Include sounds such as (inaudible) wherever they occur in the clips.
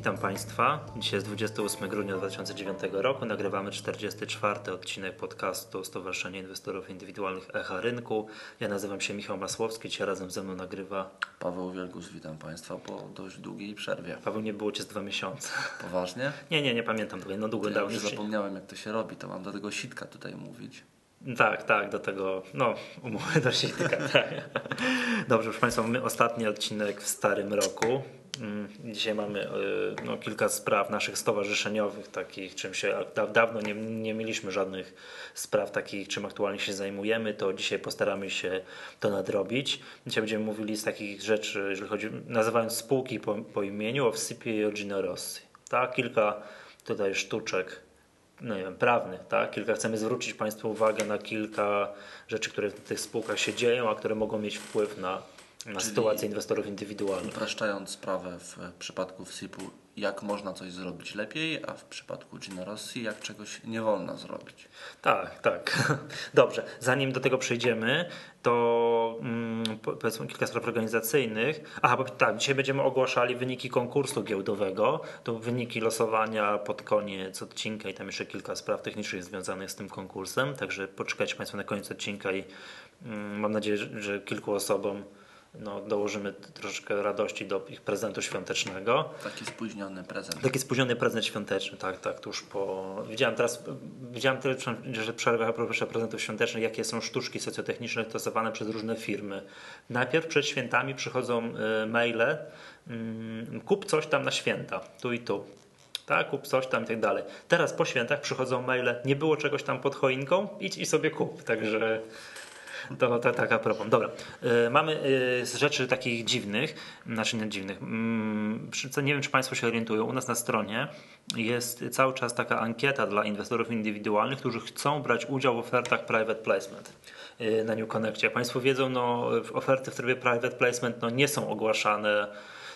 Witam Państwa. Dzisiaj jest 28 grudnia 2009 roku. Nagrywamy 44. odcinek podcastu Stowarzyszenia Inwestorów Indywidualnych Echa Rynku. Ja nazywam się Michał Masłowski. Dzisiaj razem ze mną nagrywa Paweł Wielgus. Witam Państwa po dość długiej przerwie. Paweł, nie było Cię z dwa miesiące. Poważnie? Nie, nie, nie pamiętam tego. No długo Ja dawno. już zapomniałem jak to się robi, to mam do tego sitka tutaj mówić. Tak, tak, do tego, no, umowy do sitka, (laughs) tak. Dobrze, proszę Państwa, mamy ostatni odcinek w starym roku. Mm, Dzisiaj mamy y, no, kilka spraw naszych stowarzyszeniowych, takich czym się da, dawno nie, nie mieliśmy żadnych spraw takich, czym aktualnie się zajmujemy, to dzisiaj postaramy się to nadrobić. Dzisiaj będziemy mówili z takich rzeczy, jeżeli chodzi, nazywając spółki po, po imieniu, o Wsypie i o Gino Rossi. Tak, kilka tutaj sztuczek no nie wiem, prawnych, tak? Kilka chcemy zwrócić Państwu uwagę na kilka rzeczy, które w tych spółkach się dzieją, a które mogą mieć wpływ na, na sytuację inwestorów indywidualnych. Upraszczając sprawę w przypadku WSIP-u, jak można coś zrobić lepiej, a w przypadku Gino Rossi, jak czegoś nie wolno zrobić. Tak, tak. (laughs) Dobrze. Zanim do tego przejdziemy, to mm, po- powiedzmy kilka spraw organizacyjnych. Aha, bo tak, dzisiaj będziemy ogłaszali wyniki konkursu giełdowego. To wyniki losowania pod koniec odcinka i tam jeszcze kilka spraw technicznych związanych z tym konkursem. Także poczekajcie Państwo na koniec odcinka i mm, mam nadzieję, że kilku osobom no, dołożymy troszeczkę radości do ich prezentu świątecznego. Taki spóźniony prezent. Taki spóźniony prezent świąteczny, tak, tak, tuż po... Widziałem teraz, widziałem tyle, że przerwę a propos prezentów świątecznych, jakie są sztuczki socjotechniczne stosowane przez różne firmy. Najpierw przed świętami przychodzą y, maile, mm, kup coś tam na święta, tu i tu. Tak, kup coś tam i tak dalej. Teraz po świętach przychodzą maile, nie było czegoś tam pod choinką, idź i sobie kup. Także to, to tak. Dobra. Y, mamy y, z rzeczy takich dziwnych, znaczy nie dziwnych, mm, nie wiem, czy Państwo się orientują, u nas na stronie jest cały czas taka ankieta dla inwestorów indywidualnych, którzy chcą brać udział w ofertach private placement y, na New Connectie. Jak Państwo wiedzą, no, oferty w trybie private placement no, nie są ogłaszane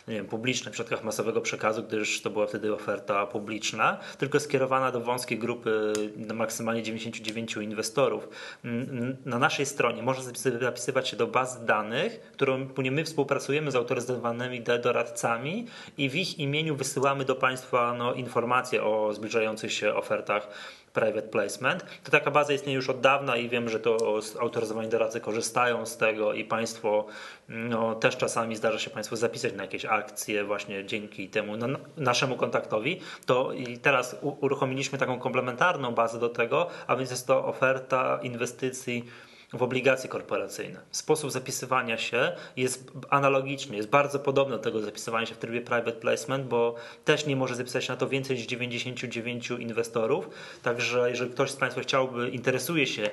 nie wiem, publiczne w środkach masowego przekazu, gdyż to była wtedy oferta publiczna, tylko skierowana do wąskiej grupy maksymalnie 99 inwestorów. Mm, Na naszej stronie można zapisy- zapisywać się do baz danych, którą my współpracujemy z autoryzowanymi doradcami i w ich imieniu wysyłamy do Państwa no, informacje o zbliżających się ofertach private placement. To taka baza istnieje już od dawna i wiem, że to autoryzowani doradcy korzystają z tego i Państwo no, też czasami zdarza się Państwu zapisać na jakieś akcje właśnie dzięki temu naszemu kontaktowi. To i teraz uruchomiliśmy taką komplementarną bazę do tego, a więc jest to oferta inwestycji w obligacje korporacyjne. Sposób zapisywania się jest analogiczny, jest bardzo podobny do tego zapisywania się w trybie private placement, bo też nie może zapisać na to więcej niż 99 inwestorów. Także jeżeli ktoś z Państwa chciałby, interesuje się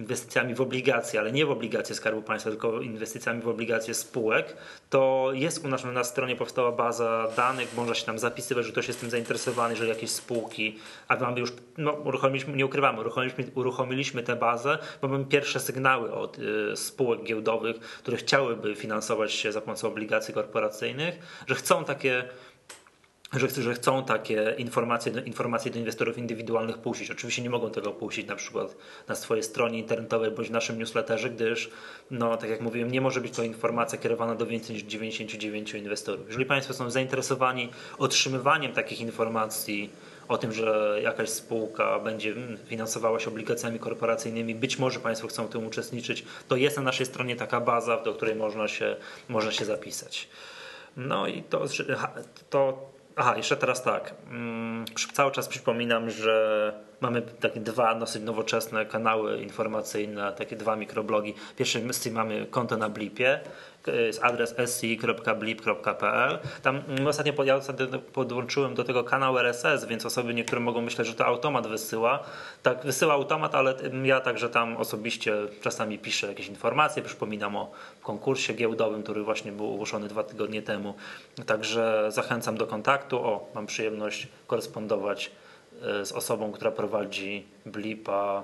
inwestycjami w obligacje, ale nie w obligacje Skarbu Państwa, tylko inwestycjami w obligacje spółek, to jest u nas na stronie powstała baza danych, można się tam zapisywać, że ktoś jest tym zainteresowany, że jakieś spółki, a mamy już, no uruchomiliśmy, nie ukrywamy, uruchomiliśmy, uruchomiliśmy tę bazę, bo mamy pierwsze sygnały od y, spółek giełdowych, które chciałyby finansować się za pomocą obligacji korporacyjnych, że chcą takie że, że chcą takie informacje, informacje do inwestorów indywidualnych puścić. Oczywiście nie mogą tego puścić na przykład na swojej stronie internetowej bądź w naszym newsletterze, gdyż, no, tak jak mówiłem, nie może być to informacja kierowana do więcej niż 99 inwestorów. Jeżeli Państwo są zainteresowani otrzymywaniem takich informacji o tym, że jakaś spółka będzie mm, finansowała się obligacjami korporacyjnymi, być może Państwo chcą w tym uczestniczyć, to jest na naszej stronie taka baza, do której można się, można się zapisać. No i to, to aha, jeszcze teraz tak. Mm, Cały czas przypominam, że mamy takie dwa dosyć nowoczesne kanały informacyjne, takie dwa mikroblogi. Pierwszy z tym mamy konto na Blipie, jest adres sci.blip.pl. Tam mm, ostatnio ja ostatnio podłączyłem do tego kanał RSS, więc osoby niektóre mogą myśleć, że to automat wysyła. Tak, wysyła automat, ale mm, ja także tam osobiście czasami piszę jakieś informacje, przypominam o konkursie giełdowym, który właśnie był ogłoszony dwa tygodnie temu. Także zachęcam do kontaktu. O, mam przyjemność korespondować e, z osobą, która prowadzi Blipa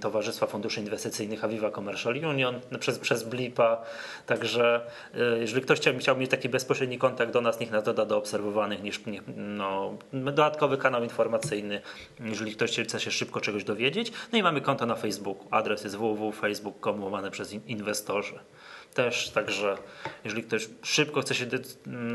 Towarzystwa Funduszy Inwestycyjnych Aviva Commercial Union przez, przez Blipa. Także y, jeżeli ktoś chciał, chciał mieć taki bezpośredni kontakt do nas, niech nas doda do obserwowanych, niż, no, dodatkowy kanał informacyjny, jeżeli ktoś chce się szybko czegoś dowiedzieć. No i mamy konto na Facebooku. Adres jest www.facebook.com łamane przez inwestorzy też, także jeżeli ktoś szybko chce się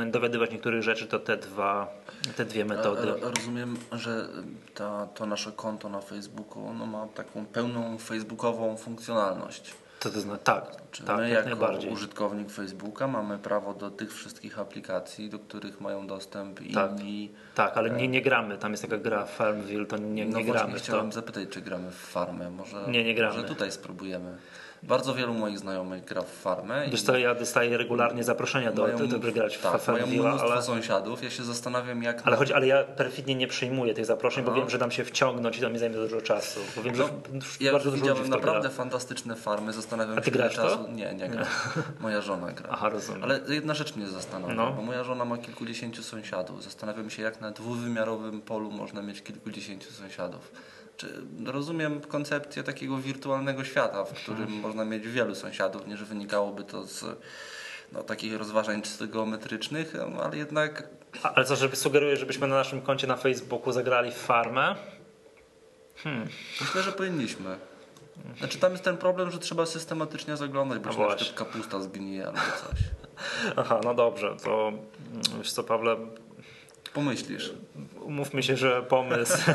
dowiadywać niektórych rzeczy, to te, dwa, te dwie metody. Rozumiem, że ta, to nasze konto na Facebooku ono ma taką pełną facebookową funkcjonalność. To, to znaczy, tak, Czy tak, my jak jako użytkownik Facebooka mamy prawo do tych wszystkich aplikacji, do których mają dostęp Tak. inni. Tak, ale nie, nie gramy. Tam jest taka gra Farmville, to nie, No nie właśnie gramy chciałem to. zapytać, czy gramy w farmę. Może, Nie, nie gramy. może tutaj spróbujemy. Bardzo wielu moich znajomych gra w farmę. Wiesz co, ja dostaję regularnie zaproszenia do, do, mnóstwo- grać w tak, Farmville, mnóstwo ale, sąsiadów. Ja się zastanawiam, jak. ale, chodzi, ale ja perfidnie nie przyjmuję tych zaproszeń, bo Aha. wiem, że dam się wciągnąć i to mi zajmie dużo czasu. Bo wiem, No, że ja bardzo dużo widziałem naprawdę gra. fantastyczne farmy. Zastanawiam A ty się, grasz to? Nie, nie gram. (laughs) Moja żona gra. Aha, rozumiem. Ale jedna rzecz mnie zastanawia, No. bo moja żona ma kilkudziesięciu sąsiadów. Zastanawiam się, jak na dwuwymiarowym polu można mieć kilkudziesięciu sąsiadów. Czy rozumiem koncepcję takiego wirtualnego świata, w którym Mhm. można mieć wielu sąsiadów, nie że wynikałoby to z no, takich rozważań czysto geometrycznych, no, ale jednak A, ale co, żeby sugeruję, żebyśmy na naszym koncie na Facebooku zagrali w farmę? myślę, że powinniśmy. Znaczy tam jest ten problem, że trzeba systematycznie zaglądać, bo się na przykład kapusta zgnije albo coś. (laughs) Aha, no dobrze, to mm, wiesz co, Pawle, Pomyślisz. umówmy się, że pomysł (laughs)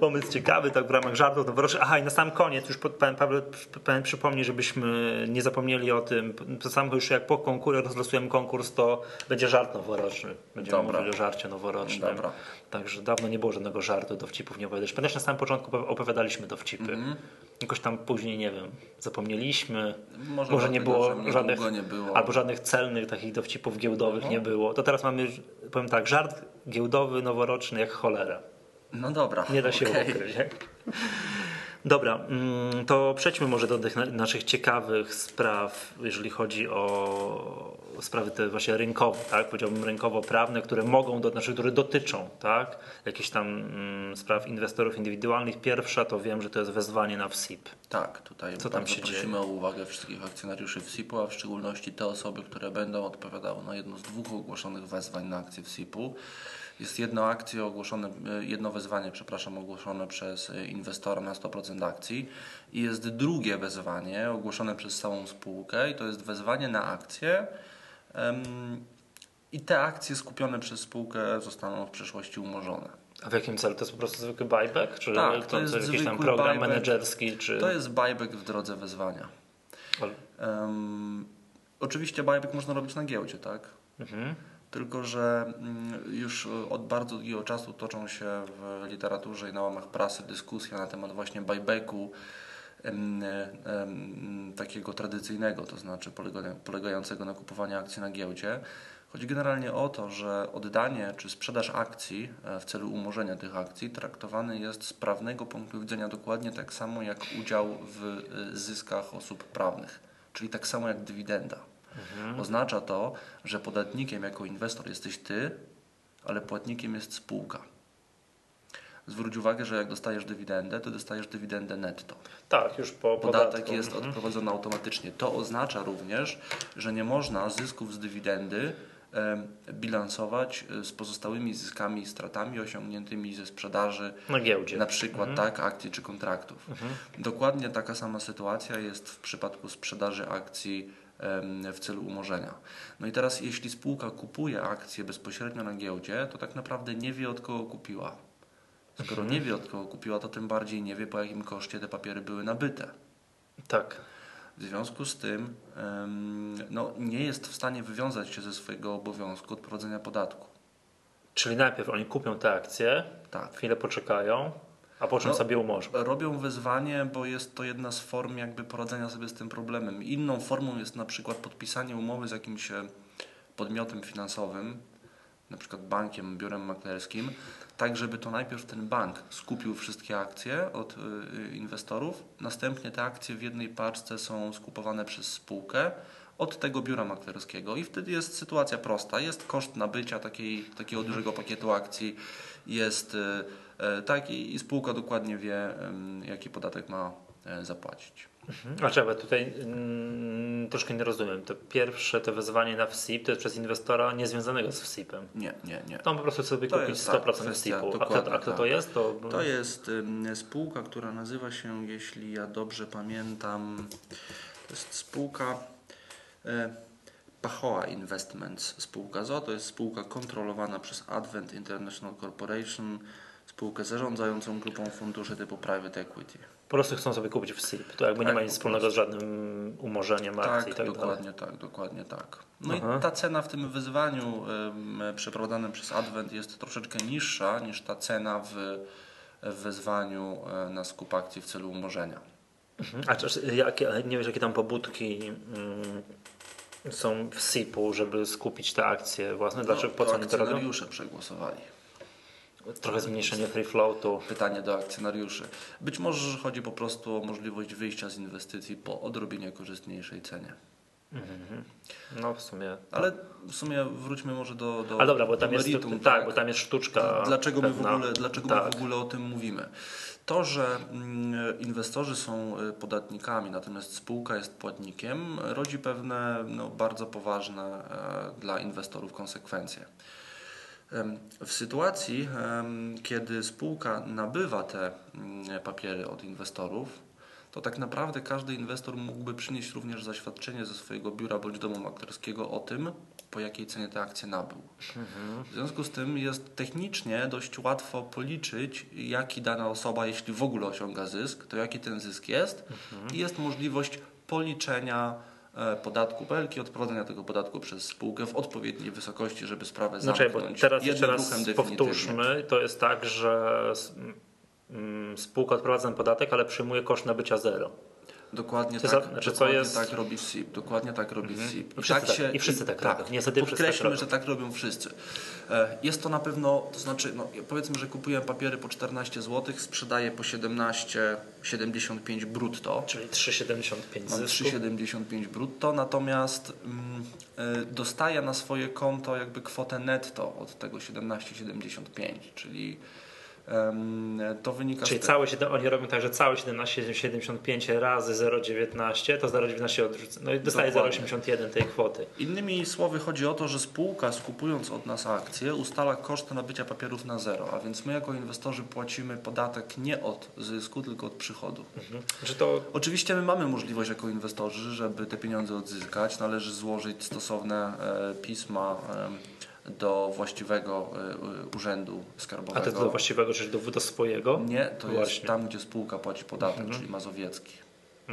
pomysł ciekawy, tak w ramach żartów. No proszę, aha, i na sam koniec, już pan Paweł pan przypomni, żebyśmy nie zapomnieli o tym. To samo już jak po konkursie rozlosujemy konkurs, to będzie żart noworoczny. Będziemy Dobra. mówili o żarcie noworocznym. Dobra. Także dawno nie było żadnego żartu, dowcipów nie opowiadaliśmy. Pamiętasz, na samym początku opowi- opowiadaliśmy dowcipy. Mhm. Jakoś tam później, nie wiem, zapomnieliśmy. Może Może nie było żadnych, nie było. albo żadnych celnych takich dowcipów giełdowych nie było. To teraz mamy, powiem tak, żart giełdowy, noworoczny jak cholera. No dobra. Nie da się okej. ukryć. Dobra, mm, to przejdźmy może do tych na- naszych ciekawych spraw, jeżeli chodzi o sprawy te właśnie rynkowe, tak? Powiedziałbym rynkowo-prawne, które mogą, do, znaczy, które dotyczą, tak? Jakichś tam mm, spraw inwestorów indywidualnych. Pierwsza to wiem, że to jest wezwanie na WSIP. Tak, tutaj Co tam się prosimy dzieje? o uwagę wszystkich akcjonariuszy WSIP-u, a w szczególności te osoby, które będą odpowiadały na jedno z dwóch ogłoszonych wezwań na akcję WSIP-u. Jest jedno akcje ogłoszone, e, jedno wezwanie, przepraszam, ogłoszone przez e, inwestora na 100% akcji i jest drugie wezwanie ogłoszone przez całą spółkę i to jest wezwanie na akcje. I te akcje skupione przez spółkę zostaną w przyszłości umorzone. A w jakim celu? To jest po prostu zwykły buyback? Czy Tak, to, jest jakiś tam program buyback. menedżerski? Czy... To jest buyback w drodze wezwania. Em, oczywiście buyback można robić na giełdzie, tak? Mhm. Tylko, że mm, już od bardzo długiego czasu toczą się w literaturze i na łamach prasy dyskusje na temat właśnie buybacku takiego tradycyjnego, to znaczy polega- polegającego na kupowaniu akcji na giełdzie. Chodzi generalnie o to, że oddanie czy sprzedaż akcji e, w celu umorzenia tych akcji traktowany jest z prawnego punktu widzenia dokładnie tak samo jak udział w e, zyskach osób prawnych, czyli tak samo jak dywidenda. Oznacza to, że podatnikiem jako inwestor jesteś ty, ale płatnikiem jest spółka. Zwróć uwagę, że jak dostajesz dywidendę, to dostajesz dywidendę netto. Tak, już po Podatek podatku. jest Mhm. odprowadzony automatycznie. To oznacza również, że nie można zysków z dywidendy bilansować e, z pozostałymi zyskami i stratami osiągniętymi ze sprzedaży Na giełdzie. na przykład tak, akcji czy kontraktów. Dokładnie taka sama sytuacja jest w przypadku sprzedaży akcji w celu umorzenia. No i teraz jeśli spółka kupuje akcje bezpośrednio na giełdzie, to tak naprawdę nie wie od kogo kupiła. Skoro nie wie od kogo kupiła, to tym bardziej nie wie po jakim koszcie te papiery były nabyte. Tak. W związku z tym no, nie jest w stanie wywiązać się ze swojego obowiązku odprowadzenia podatku. Czyli najpierw oni kupią te akcje, Tak. chwilę poczekają, a po czym No, sobie umorzą. Robią wyzwanie, bo jest to jedna z form jakby poradzenia sobie z tym problemem. Inną formą jest na przykład podpisanie umowy z jakimś e, podmiotem finansowym, na przykład bankiem, biurem maklerskim, tak żeby to najpierw ten bank skupił wszystkie akcje od y, y, inwestorów, następnie te akcje w jednej paczce są skupowane przez spółkę od tego biura maklerskiego i wtedy jest sytuacja prosta. Jest koszt nabycia takiej, takiego dużego pakietu akcji, jest E, Tak, i, spółka dokładnie wie, jaki podatek ma e, zapłacić. A czekaj, tutaj mm, troszkę nie rozumiem. To pierwsze to wezwanie na FSIP to jest przez inwestora niezwiązanego z FSIP-em. Nie, nie, nie. Tam po prostu sobie To kupić jest, tak, 100% kwestia, FSIP-u. A kto, a kto to tak. jest? To, To jest spółka, która nazywa się, jeśli ja dobrze pamiętam, to jest spółka e, Pachoa Investments, spółka ZO, to jest spółka kontrolowana przez Advent International Corporation, spółkę zarządzającą grupą funduszy typu private equity. Po prostu chcą sobie kupić FSIP. To jakby nie Tak, ma po nic wspólnego z żadnym umorzeniem akcji Tak, i tak dalej. dokładnie tak, dokładnie tak. No Aha. i ta cena w tym wyzwaniu ym, przeprowadzanym przez Advent jest troszeczkę niższa niż ta cena w, w wezwaniu e, na skup akcji w celu umorzenia. Mhm. A czy, jakie, nie wiesz, jakie tam pobudki mm, są w SIP-u, żeby skupić te akcje własne? Dlaczego, No, po co oni to robią? przegłosowali. Trochę zmniejszenie free floatu. Pytanie do akcjonariuszy. Być może że chodzi po prostu o możliwość wyjścia z inwestycji po odrobinie korzystniejszej cenie. Mhm. No w sumie. Ale w sumie wróćmy może do, do Ale dobra, bo tam jest, meritum, tak, bo tam jest sztuczka. Dlaczego, my w, ogóle, dlaczego tak. my w ogóle o tym mówimy? To, że mm, inwestorzy są y, podatnikami, natomiast spółka jest płatnikiem, rodzi pewne no, bardzo poważne e, dla inwestorów konsekwencje. W sytuacji, kiedy spółka nabywa te papiery od inwestorów, to tak naprawdę każdy inwestor mógłby przynieść również zaświadczenie ze swojego biura bądź domu maklerskiego o tym, po jakiej cenie te akcje nabył. W związku z tym jest technicznie dość łatwo policzyć, jaki dana osoba, jeśli w ogóle osiąga zysk, to jaki ten zysk jest i jest możliwość policzenia podatku belki, odprowadzenia tego podatku przez spółkę w odpowiedniej wysokości, żeby sprawę Znaczy, bo zamknąć. teraz jeszcze raz powtórzmy, to jest tak, że spółka odprowadza ten podatek, ale przyjmuje koszt nabycia zero. Dokładnie To tak, za- znaczy, dokładnie jest- tak robi SIP, dokładnie tak robi SIP. I wszyscy tak- i wszyscy tak robią. Niestety wszyscy tak podkreślmy, robią. że tak robią wszyscy. E, Jest to na pewno, to znaczy, no, powiedzmy, że kupiłem papiery po 14 zł, sprzedaję po 17,75 brutto. Czyli 3,75 Mam zysku. 3,75 brutto, natomiast mm, e, dostaję na swoje konto jakby kwotę netto od tego 17,75, czyli to wynika Czyli z całe, oni robią tak, że całe 17,75 razy 0,19 to 0,19 odrzuca. No i dostaje Dokładnie. 0,81 tej kwoty. Innymi słowy chodzi o to, że spółka skupując od nas akcje ustala koszt nabycia papierów na zero, a więc my jako inwestorzy płacimy podatek nie od zysku, tylko od przychodu. Że to Oczywiście my mamy możliwość jako inwestorzy, żeby te pieniądze odzyskać. Należy złożyć stosowne e, pisma do właściwego e, urzędu A skarbowego. to do właściwego, czyli do, do swojego? Nie, to jest Właśnie. tam, gdzie spółka płaci podatek, Mhm. czyli mazowiecki. E,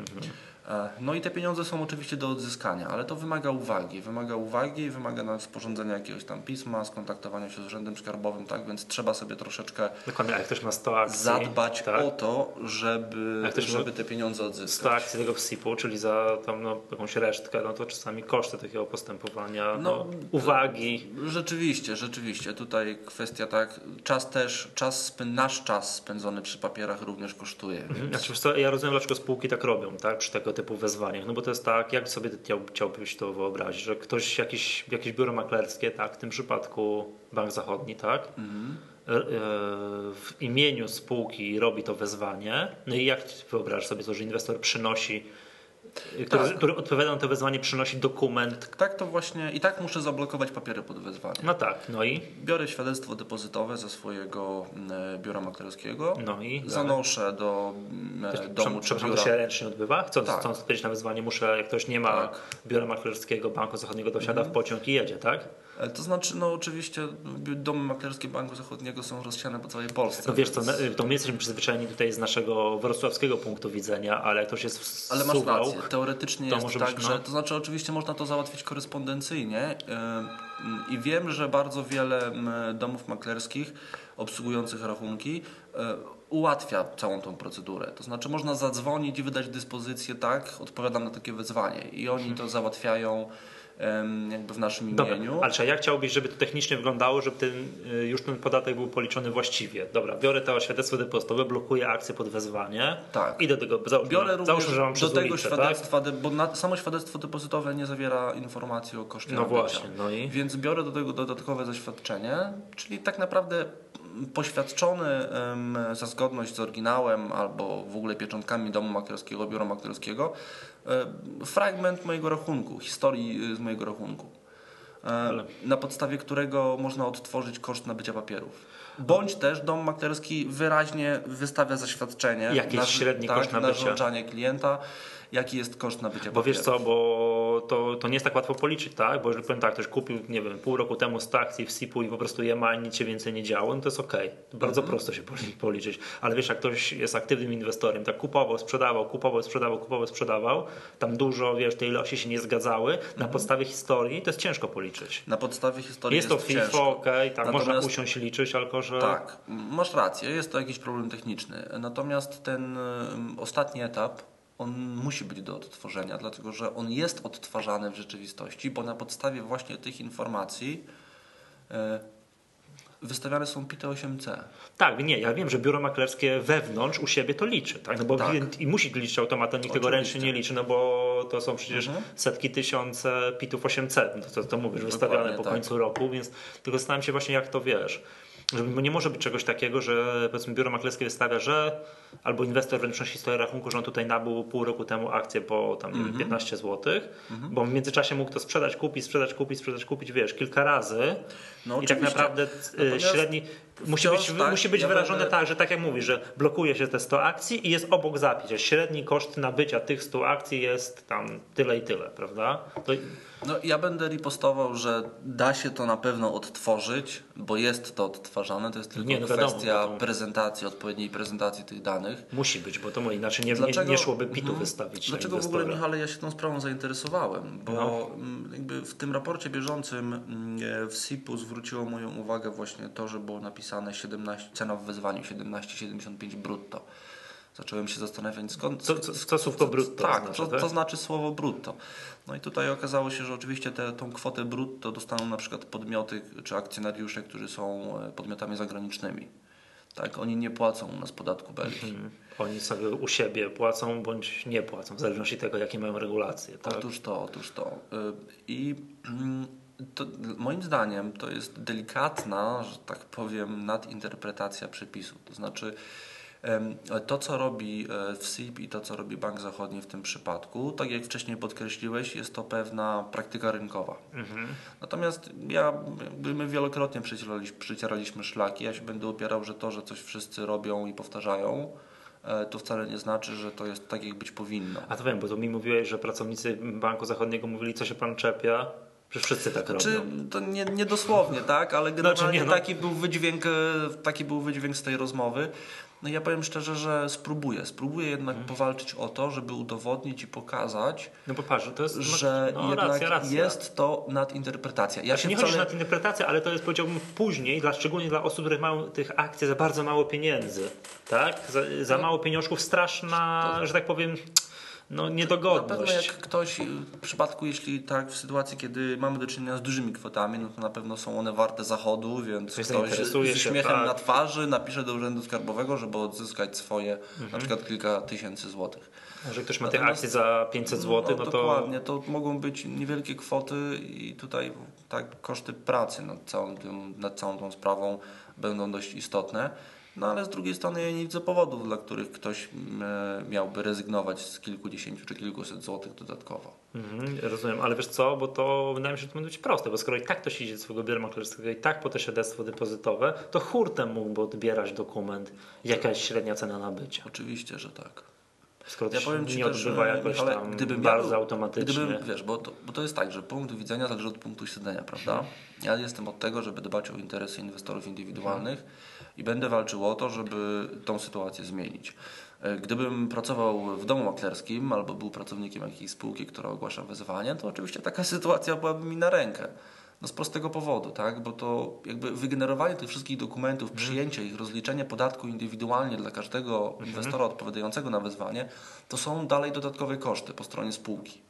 No i te pieniądze są oczywiście do odzyskania, ale to wymaga uwagi. Wymaga uwagi, wymaga na sporządzenia jakiegoś tam pisma, skontaktowania się z urzędem skarbowym, tak więc trzeba sobie troszeczkę Dokładnie, jak ktoś ma 100 akcji, zadbać tak? o to, żeby, żeby te pieniądze 100 odzyskać. akcji tego WSIP-u, czyli za tam no, jakąś resztkę, no to czasami koszty takiego postępowania, no, No, uwagi. Rzeczywiście, rzeczywiście. Tutaj kwestia tak, czas też, czas, nasz czas spędzony przy papierach również kosztuje. Więc Znaczy, ja rozumiem, dlaczego spółki tak robią, tak, przy tego typu wezwaniach. No bo to jest tak, jak sobie chciał, chciałbyś to wyobrazić, że ktoś, jakiś, jakieś biuro maklerskie, tak, w tym przypadku Bank Zachodni, tak, Mhm. e, e, w imieniu spółki robi to wezwanie. No i jak wyobrażasz sobie to, że inwestor przynosi, który, Tak. który odpowiada na to wezwanie, przynosi dokument. Tak to właśnie, i tak muszę zablokować papiery pod wezwanie. No tak, no i, Biorę świadectwo depozytowe ze swojego mm, biura maklerskiego, no i. zanoszę do mm, Prze- domu czy Przepraszam, to biura. się ręcznie odbywa? Chcąc, Tak. chcąc odpowiedzieć na wyzwanie, muszę, jak ktoś nie ma Tak. Mhm. biura maklerskiego Banku Zachodniego, dosiada w pociąg i jedzie, tak? E, To znaczy, no oczywiście domy maklerskie Banku Zachodniego są rozsiane po całej Polsce. No wiesz co, więc- to my jesteśmy przyzwyczajeni tutaj z naszego wrocławskiego punktu widzenia, ale jak ktoś jest w Ale masz Suwałk, rację, teoretycznie to jest tak, być, że no. to znaczy oczywiście można to załatwić korespondencyjnie i wiem, że bardzo wiele domów maklerskich obsługujących rachunki yy, ułatwia całą tą procedurę. To znaczy można zadzwonić i wydać dyspozycję, tak, odpowiadam na takie wezwanie i oni to załatwiają jakby w naszym Dobra, imieniu. ale czy ja chciałbyś, żeby to technicznie wyglądało, żeby ten, y, już ten podatek był policzony właściwie. Dobra, biorę to świadectwo depozytowe, blokuję akcję pod wezwanie. Tak. I do tego, załóżmy, Biorę również załóżmy że mam do tego ulicę, tak? świadectwa, de- bo na, samo świadectwo depozytowe nie zawiera informacji o koszcie No nabycia. właśnie, no i? Więc biorę do tego dodatkowe zaświadczenie, czyli tak naprawdę poświadczony em, za zgodność z oryginałem albo w ogóle pieczątkami domu maklerskiego, biura maklerskiego fragment mojego rachunku, historii y, z mojego rachunku. e, Na podstawie którego można odtworzyć koszt nabycia papierów. Bądź też dom maklerski wyraźnie wystawia zaświadczenie Jakiś średni tak, koszt na nabycia. żądanie klienta, jaki jest koszt nabycia Bo papierów. wiesz co, bo to, to nie jest tak łatwo policzyć, tak? Bo jeżeli powiem tak, ktoś kupił, nie wiem, pół roku temu 100 akcji w SIP-u i po prostu je ma i nic się więcej nie działo, no to jest okej. Bardzo Mhm. prosto się poli- policzyć. Ale wiesz, jak ktoś jest aktywnym inwestorem, tak kupował, sprzedawał, kupował, sprzedawał, kupował, sprzedawał, tam dużo, wiesz, te ilości się nie zgadzały, na Mhm. podstawie historii to jest ciężko policzyć. Na podstawie historii Jest jest, to FIFO, ciężko. okej, tak, można Natomiast- usiąść i liczyć, tylko że... Tak, masz rację, jest to jakiś problem techniczny. Natomiast ten ostatni etap, on musi być do odtworzenia, dlatego że on jest odtwarzany w rzeczywistości, bo na podstawie właśnie tych informacji e, wystawiane są PIT 8C. Tak, nie, ja wiem, że biuro maklerskie wewnątrz u siebie to liczy, tak? No bo Tak. i musi liczyć automatem, nikt tego ręcznie nie liczy, no bo to są przecież Mhm. setki tysiące pitów 800, no to, to mówisz, wystawiane Dokładnie po tak. końcu roku, więc tylko zastanawiam się właśnie jak to wiesz. Że bo nie może być czegoś takiego, że powiedzmy biuro maklerskie wystawia, że albo inwestor wręcz przynosi historię rachunku, że on tutaj nabył pół roku temu akcję po tam Mhm. wiem, 15 zł, bo w międzyczasie mógł to sprzedać, kupić, sprzedać, kupić, sprzedać, kupić, wiesz, kilka razy No i tak naprawdę y, Natomiast średni musi być, tak, musi być ja wyrażone będę- tak, że tak jak mówisz, że blokuje się te 100 akcji i jest obok zapis, że średni koszt nabycia tych 100 akcji jest tam tyle i tyle, prawda? To, No, ja będę ripostował, że da się to na pewno odtworzyć, bo jest to odtwarzane. To jest tylko Nie, no wiadomo, kwestia to- prezentacji, odpowiedniej prezentacji tych danych. musi być, bo to inaczej nie, Dlaczego- nie szłoby PIT-u Mhm. wystawić Dlaczego w ogóle, Michale, ja się tą sprawą zainteresowałem? Bo No. mm, jakby w tym raporcie bieżącym mm, e, w SIP-u zwróciło moją uwagę właśnie to, że było napisane 17, cena w wezwaniu 17,75 brutto. Zacząłem się zastanawiać skąd... Co- co- co słówko brutto Tak, oznacza, co, tak? co znaczy słowo brutto. No i tutaj okazało się, że oczywiście tę tą kwotę brutto dostaną na przykład podmioty czy akcjonariusze, którzy są e, podmiotami zagranicznymi. Tak, oni nie płacą u nas podatku Belki. Mm. Oni sobie u siebie płacą bądź nie płacą, w zależności od tego, jakie mają regulacje. Tak? Otóż to, otóż to. Y, I mm, to, moim zdaniem to jest delikatna, że tak powiem, nadinterpretacja przepisu. To znaczy to, co robi e, w SIP i to, co robi Bank Zachodni w tym przypadku, tak jak wcześniej podkreśliłeś, jest to pewna praktyka rynkowa. Mhm. Natomiast ja, my wielokrotnie przecieraliśmy, przecieraliśmy szlaki. Ja się będę opierał, że to, że coś wszyscy robią i powtarzają, e, to wcale nie znaczy, że to jest tak, jak być powinno. A to wiem, bo tu mi mówiłeś, że pracownicy Banku Zachodniego mówili, co się pan czepia, że wszyscy tak Czy robią. to nie, nie dosłownie, tak? Ale generalnie nie, no. taki, był wydźwięk, e, taki był wydźwięk z tej rozmowy. No ja powiem szczerze, że spróbuję. Spróbuję jednak Mhm. powalczyć o to, żeby udowodnić i pokazać, No bo patrz, to jest... że no, jednak racja, racja. jest to nadinterpretacja. Ja Znaczy, się nie wcale... chodzi na interpretację, ale to jest powiedziałbym później, dla, szczególnie dla osób, które mają tych akcji za bardzo mało pieniędzy. Tak? Za, za mało pieniążków straszna, że tak powiem, no Na pewno niedogodność. jak ktoś y, w przypadku, jeśli tak, w sytuacji, kiedy mamy do czynienia z dużymi kwotami, no to na pewno są one warte zachodu, więc Ktoś ktoś z się, uśmiechem tak. na twarzy napisze do Urzędu Skarbowego, żeby odzyskać swoje Mhm. na przykład kilka tysięcy złotych. Że ktoś ma Natomiast- akcji za 500 zł, no, to Dokładnie, to mogą być niewielkie kwoty i tutaj tak koszty pracy nad całą, tym, nad całą tą sprawą będą dość istotne. No ale z drugiej strony ja nie widzę powodów, dla których ktoś e, miałby rezygnować z kilkudziesięciu czy kilkuset złotych dodatkowo. Mhm, rozumiem, ale wiesz co, bo to wydaje mi się, że to będzie proste, bo skoro i tak ktoś idzie do swojego biura maklerskiego i tak po to świadectwo depozytowe, to hurtem mógłby odbierać dokument, jaka jest średnia cena nabycia. Oczywiście, że tak. Skoro Ja powiem Ci nie też, odbywa że, jakoś Michale, tam gdybym bardzo ja, automatycznie. Gdybym, wiesz, bo to, bo to jest tak, że punkt widzenia zależy od punktu siedzenia, prawda? Ja jestem od tego, żeby dbać o interesy inwestorów indywidualnych i będę walczył o to, żeby tą sytuację zmienić. E, Gdybym pracował w domu maklerskim albo był pracownikiem jakiejś spółki, która ogłasza wezwanie, to oczywiście taka (laughs) sytuacja byłaby mi na rękę. No z prostego powodu, tak? Bo to jakby wygenerowanie tych wszystkich dokumentów, przyjęcie ich, rozliczenie podatku indywidualnie dla każdego inwestora odpowiadającego na wezwanie, to są dalej dodatkowe koszty po stronie spółki.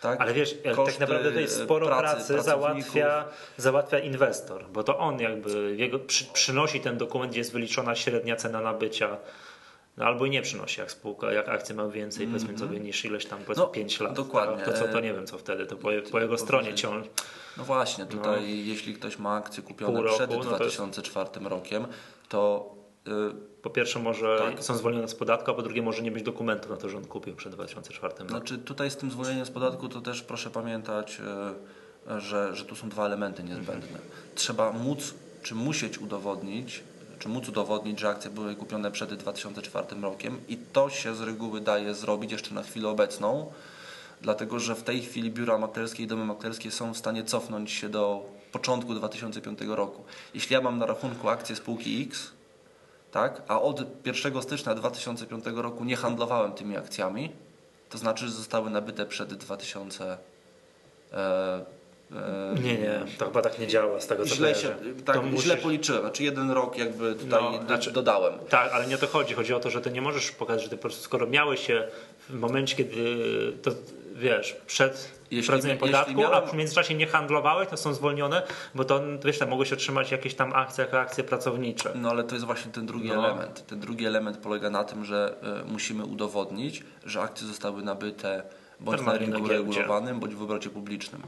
tak? Ale wiesz, ale Koszty tak naprawdę to jest sporo pracy pracy, załatwia, załatwia inwestor, bo to on jakby jego, przy, przynosi ten dokument, gdzie jest wyliczona średnia cena nabycia. No albo i nie przynosi, jak spółka, jak akcja ma więcej, powiedzmy sobie, niż ileś tam, powiedzmy No, 5 lat. dokładnie. Tak? To co, to nie wiem co wtedy, to po, po jego stronie ciąż. No właśnie, tutaj jeśli ktoś ma akcje kupione roku, przed no to jest- 2004 rokiem, to y, Po pierwsze może Tak. są zwolnione z podatku, a po drugie może nie być dokumentu na to, że on kupił przed 2004 rokiem. Znaczy tutaj z tym zwolnieniem z podatku to też proszę pamiętać, e, że, że tu są dwa elementy niezbędne. Trzeba móc, czy musieć udowodnić, czy móc udowodnić, że akcje były kupione przed 2004 rokiem i to się z reguły daje zrobić jeszcze na chwilę obecną, dlatego że w tej chwili biura maklerskie i domy maklerskie są w stanie cofnąć się do początku 2005 roku. Jeśli ja mam na rachunku akcje spółki X, tak, a od 1 stycznia 2005 roku nie handlowałem tymi akcjami, to znaczy, że zostały nabyte przed 2000. E, e, Nie, nie, to chyba tak nie działa z tego co Źle, się, tak, źle policzyłem, znaczy jeden rok jakby tutaj No, do, znaczy- dodałem. Tak, ale nie o to chodzi. Chodzi o to, że ty nie możesz pokazać, że ty po prostu, skoro miałeś się w momencie, kiedy to wiesz, przed Jeśli podatku, miałem- a w międzyczasie nie handlowałeś, to są zwolnione, bo to wiesz, tam mogłeś otrzymać jakieś tam akcje jako akcje pracownicze. No ale to jest właśnie ten drugi No. element. Ten drugi element polega na tym, że e, musimy udowodnić, że akcje zostały nabyte bądź na Normalnie na rynku regulowanym, bądź w obrocie publicznym.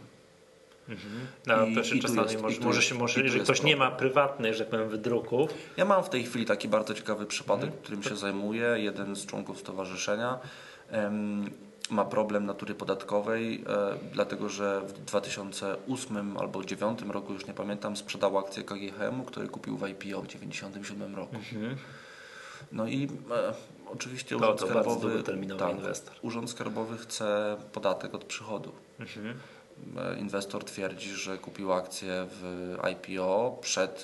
No, I- to i czasami jest- może, i może, się, może jeżeli ktoś nie problem. ma prywatnych, że tak powiem, wydruków, Ja mam w tej chwili taki bardzo ciekawy przypadek, Mhm. którym się zajmuję. Jeden z członków stowarzyszenia em, ma problem natury podatkowej, e, dlatego że w 2008 albo 2009 roku, już nie pamiętam, sprzedał akcję KGHM, który kupił w IPO w 1997 roku. No i e, oczywiście Mhm. To- Urząd to Skarbowy, inwestor. Urząd Skarbowy chce podatek od przychodu. Mhm. E, Inwestor twierdzi, że kupił akcję w IPO przed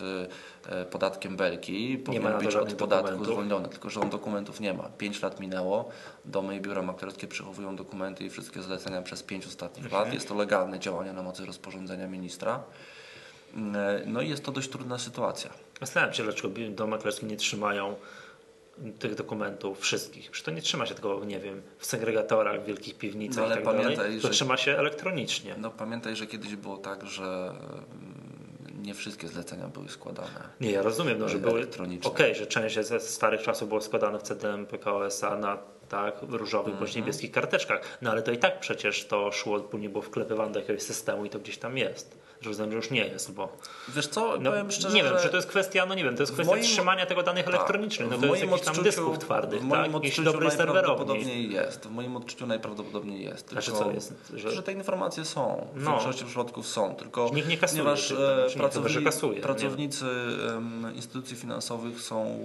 e, podatkiem Belki, powinien być od podatku dokumentów. zwolniony, tylko że on dokumentów nie ma. Pięć lat minęło, domy i biura maklerskie przechowują dokumenty i wszystkie zlecenia przez pięć ostatnich Mhm. lat. Jest to legalne działanie na mocy rozporządzenia ministra. E, No i jest to dość trudna sytuacja. Zastanawiam się, dlaczego domy maklerskie nie trzymają tych dokumentów wszystkich. Przecież to nie trzyma się tylko, nie wiem, w segregatorach, w wielkich piwnicach No, ale i tak dalej. pamiętaj, To że- trzyma się elektronicznie. No pamiętaj, że kiedyś było tak, że mm, nie wszystkie zlecenia były składane. Nie, ja rozumiem, no, że były. Okej, Elektroniczne. że część ze starych czasów było składane w CDM, PKOSA na tak, różowych Mhm. bądź niebieskich karteczkach. No ale to i tak przecież to szło, później było wklepywane do jakiegoś systemu i to gdzieś tam jest. Że rozumiem, że już nie jest, bo. Wiesz co, No, powiem szczerze, nie wiem, że czy to jest kwestia, no nie wiem, to jest w kwestia moim- trzymania tego danych tak, elektronicznych. No w to jest moim jakiś tam dysków twardych, W moim tak? Odczuciu serwerowni. najprawdopodobniej jest. W moim odczuciu najprawdopodobniej jest. Znaczy Tylko, co jest, że- że... te informacje są. W No. większości przypadków są. Tylko Nikt nie kasuje ponieważ e, czy nie, pracowni- kasuje, nie pracownicy em, instytucji finansowych są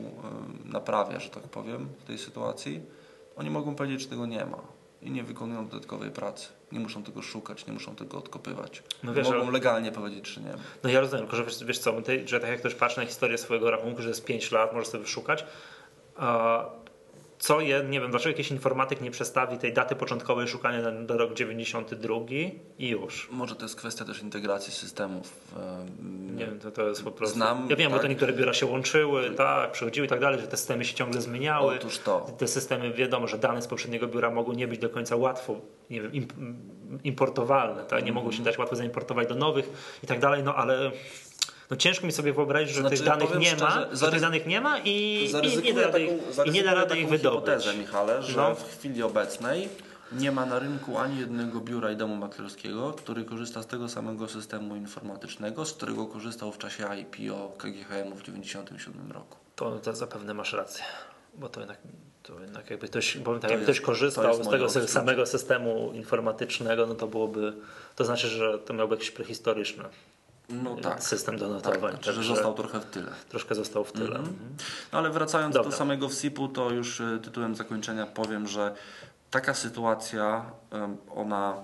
na prawie, że tak powiem, w tej sytuacji, oni mogą powiedzieć, że tego nie ma. I nie wykonują dodatkowej pracy. Nie muszą tego szukać, nie muszą tego odkopywać. No wiesz, mogą ale- legalnie powiedzieć, że nie. No ja rozumiem, tylko że wiesz, wiesz co, tej, że tak jak ktoś patrzy na historię swojego rachunku, że jest 5 lat, może sobie wyszukać, a co je, nie wiem, dlaczego jakiś informatyk nie przestawi tej daty początkowej szukania na, rok 92 i już. Może to jest kwestia też integracji systemów. em, Nie wiem, to, to jest po prostu. Znam, ja wiem, bo tak. to niektóre biura się łączyły, tak, przychodziły i tak dalej, że te systemy się ciągle zmieniały. Otóż to. Te systemy, wiadomo, że dane z poprzedniego biura mogą nie być do końca łatwo nie wiem, im- importowalne, tak? nie mogą się dać łatwo zaimportować do nowych i tak dalej, no ale no ciężko mi sobie wyobrazić, że Znaczy, tych danych powiem nie ma, szczerze, tych zaryzy- danych nie ma i, i, nie da rady ich, taką, i nie da rady ich wydobyć. hipotezę, Michale, że No. w chwili obecnej nie ma na rynku ani jednego biura i domu maklerskiego, który korzysta z tego samego systemu informatycznego, z którego korzystał w czasie IPO KGHM w 1997 roku. To, to zapewne masz rację, bo to jednak, to jednak jakby ktoś, bo tak, To jak jest- ktoś to korzystał z tego samego systemu informatycznego, no to byłoby, to znaczy, że to miałby jakiś prehistoryczny No tak. system do Tak, notowań. znaczy, że został trochę w tyle. Troszkę został w tyle. Mhm. No ale wracając Dobra. do samego WSIP-u, to już e, tytułem zakończenia powiem, że taka sytuacja, ona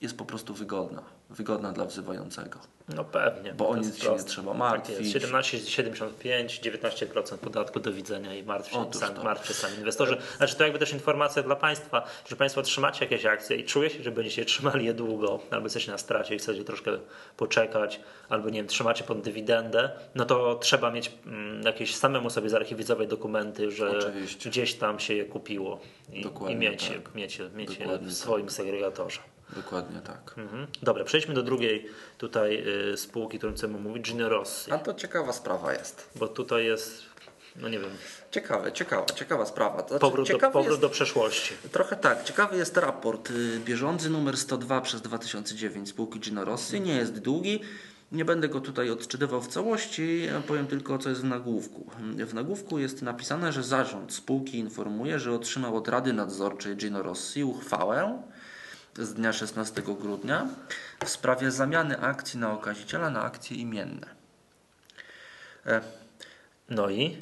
jest po prostu wygodna. Wygodna dla wzywającego. No pewnie. Bo o nic się nie trzeba Tak martwić. jest. 17, 75, 19% podatku do widzenia i martw się, sam, martw się sami inwestorzy. Znaczy to jakby też informacja dla Państwa, że Państwo trzymacie jakieś akcje i czuje się, że będziecie trzymali je długo, albo jesteście na stracie i chcecie troszkę poczekać, albo nie wiem, trzymacie pod dywidendę, no to trzeba mieć mm, jakieś samemu sobie zarchiwizować dokumenty, że Oczywiście. gdzieś tam się je kupiło i, i mieć, tak. mieć, je- mieć je w tak. swoim segregatorze. Dokładnie tak. Mhm. Dobra, przejdźmy do drugiej tutaj y, spółki, którą chcemy mówić, Gino Rossi. A to ciekawa sprawa jest. Bo tutaj jest, no nie wiem, Ciekawe, ciekawa, ciekawa sprawa. To znaczy, powrót, do, powrót jest, do przeszłości. Trochę tak. Ciekawy jest raport y, bieżący numer 102 przez 2009 spółki Gino Rossi. Nie jest długi. Nie będę go tutaj odczytywał w całości, powiem tylko, co jest w nagłówku. W nagłówku jest napisane, że zarząd spółki informuje, że otrzymał od Rady Nadzorczej Gino Rossi uchwałę z dnia 16 grudnia w sprawie zamiany akcji na okaziciela na akcje imienne. E, No i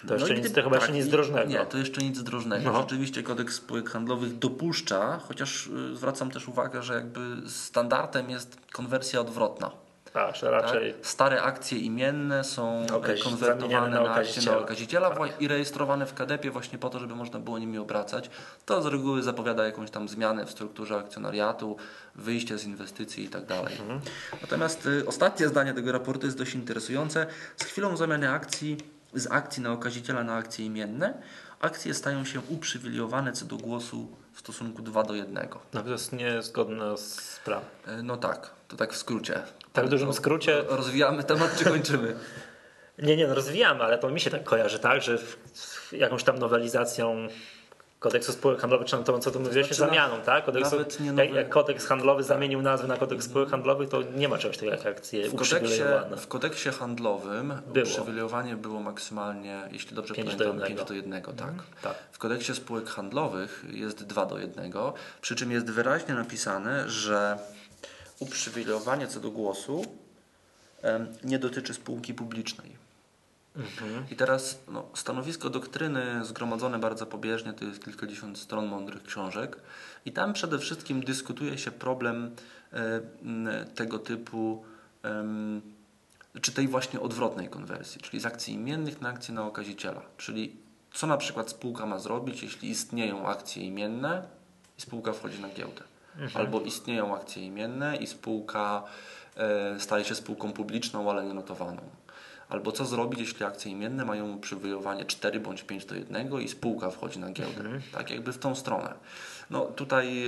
to no jeszcze i nic, to chyba jeszcze tak, nic i- drożnego. Nie, to jeszcze nic drożnego. No. Rzeczywiście kodeks spółek handlowych dopuszcza, chociaż y, zwracam też uwagę, że jakby standardem jest konwersja odwrotna. Tak, że Tak? raczej Stare akcje imienne są Okazi- konwertowane na na, akcje na okaziciela Tak. i rejestrowane w KDP właśnie po to, żeby można było nimi obracać. To z reguły zapowiada jakąś tam zmianę w strukturze akcjonariatu, wyjście z inwestycji i tak dalej. Mhm. Natomiast y, ostatnie zdanie tego raportu jest dość interesujące. Z chwilą zamiany akcji z akcji na okaziciela na akcje imienne, akcje stają się uprzywilejowane co do głosu w stosunku 2 do 1. no, to jest niezgodne z prawem. Y, No tak, to tak w skrócie. Tak w dużym skrócie. Rozwijamy temat czy kończymy? (laughs) Nie, nie, no rozwijamy, ale to mi się tak kojarzy, tak, że jakąś tam nowelizacją kodeksu spółek handlowych, czy to, co tu mówiłeś, znaczy, zamianą, tak? Kodeksu, nawet nie jak, nowy- jak kodeks handlowy zamienił nazwę na kodeks spółek handlowych, to nie ma czegoś takiego jak akcje W kodeksie, w kodeksie handlowym Było. uprzywilejowanie było maksymalnie, jeśli dobrze do pamiętam, jednego. 5 do 1. Tak. Tak. W kodeksie spółek handlowych jest 2 do 1, przy czym jest wyraźnie napisane, że uprzywilejowanie co do głosu nie dotyczy spółki publicznej. Mhm. I teraz no, stanowisko doktryny zgromadzone bardzo pobieżnie, to jest kilkadziesiąt stron mądrych książek i tam przede wszystkim dyskutuje się problem m, tego typu, em, czy tej właśnie odwrotnej konwersji, czyli z akcji imiennych na akcje na okaziciela. Czyli co na przykład spółka ma zrobić, jeśli istnieją akcje imienne i spółka wchodzi na giełdę. Albo istnieją akcje imienne i spółka e, staje się spółką publiczną, ale nie notowaną. Albo co zrobić, jeśli akcje imienne mają uprzywilejowanie 4 bądź 5 do 1 i spółka wchodzi na giełdę. Tak jakby w tą stronę. No tutaj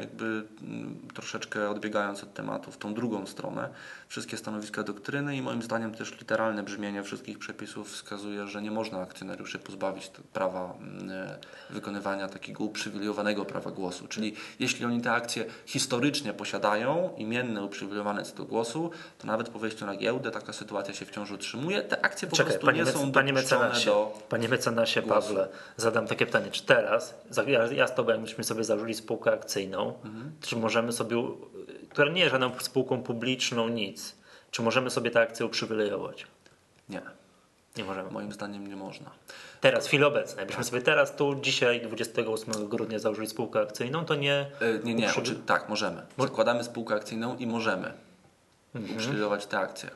jakby mm, troszeczkę odbiegając od tematu w tą drugą stronę, wszystkie stanowiska doktryny i moim zdaniem też literalne brzmienie wszystkich przepisów wskazuje, że nie można akcjonariuszy pozbawić prawa mm, e, wykonywania takiego uprzywilejowanego prawa głosu. Czyli jeśli oni te akcje historycznie posiadają, imienne uprzywilejowane co do głosu, to nawet po wejściu na giełdę taka sytuacja się wciąż utrzymuje. Te akcje po Czekaj, prostu panie, nie mec, są panie mecenasie, do... panie mecenasie głosu. Pawle, zadam takie pytanie, czy teraz, ja, ja z Tobą jakbyśmy sobie założyli spółkę akcyjną, Mhm. czy możemy sobie, która nie jest żadną spółką publiczną, nic, czy możemy sobie te akcje uprzywilejować? Nie, Nie możemy. moim zdaniem nie można. Teraz, w chwili obecnej, jakbyśmy sobie teraz, tu, dzisiaj, 28 grudnia założyli spółkę akcyjną, to nie... E, Nie, nie, Uprzywile- oczy, tak, możemy. Zakładamy spółkę akcyjną i możemy uprzywilejować te akcje.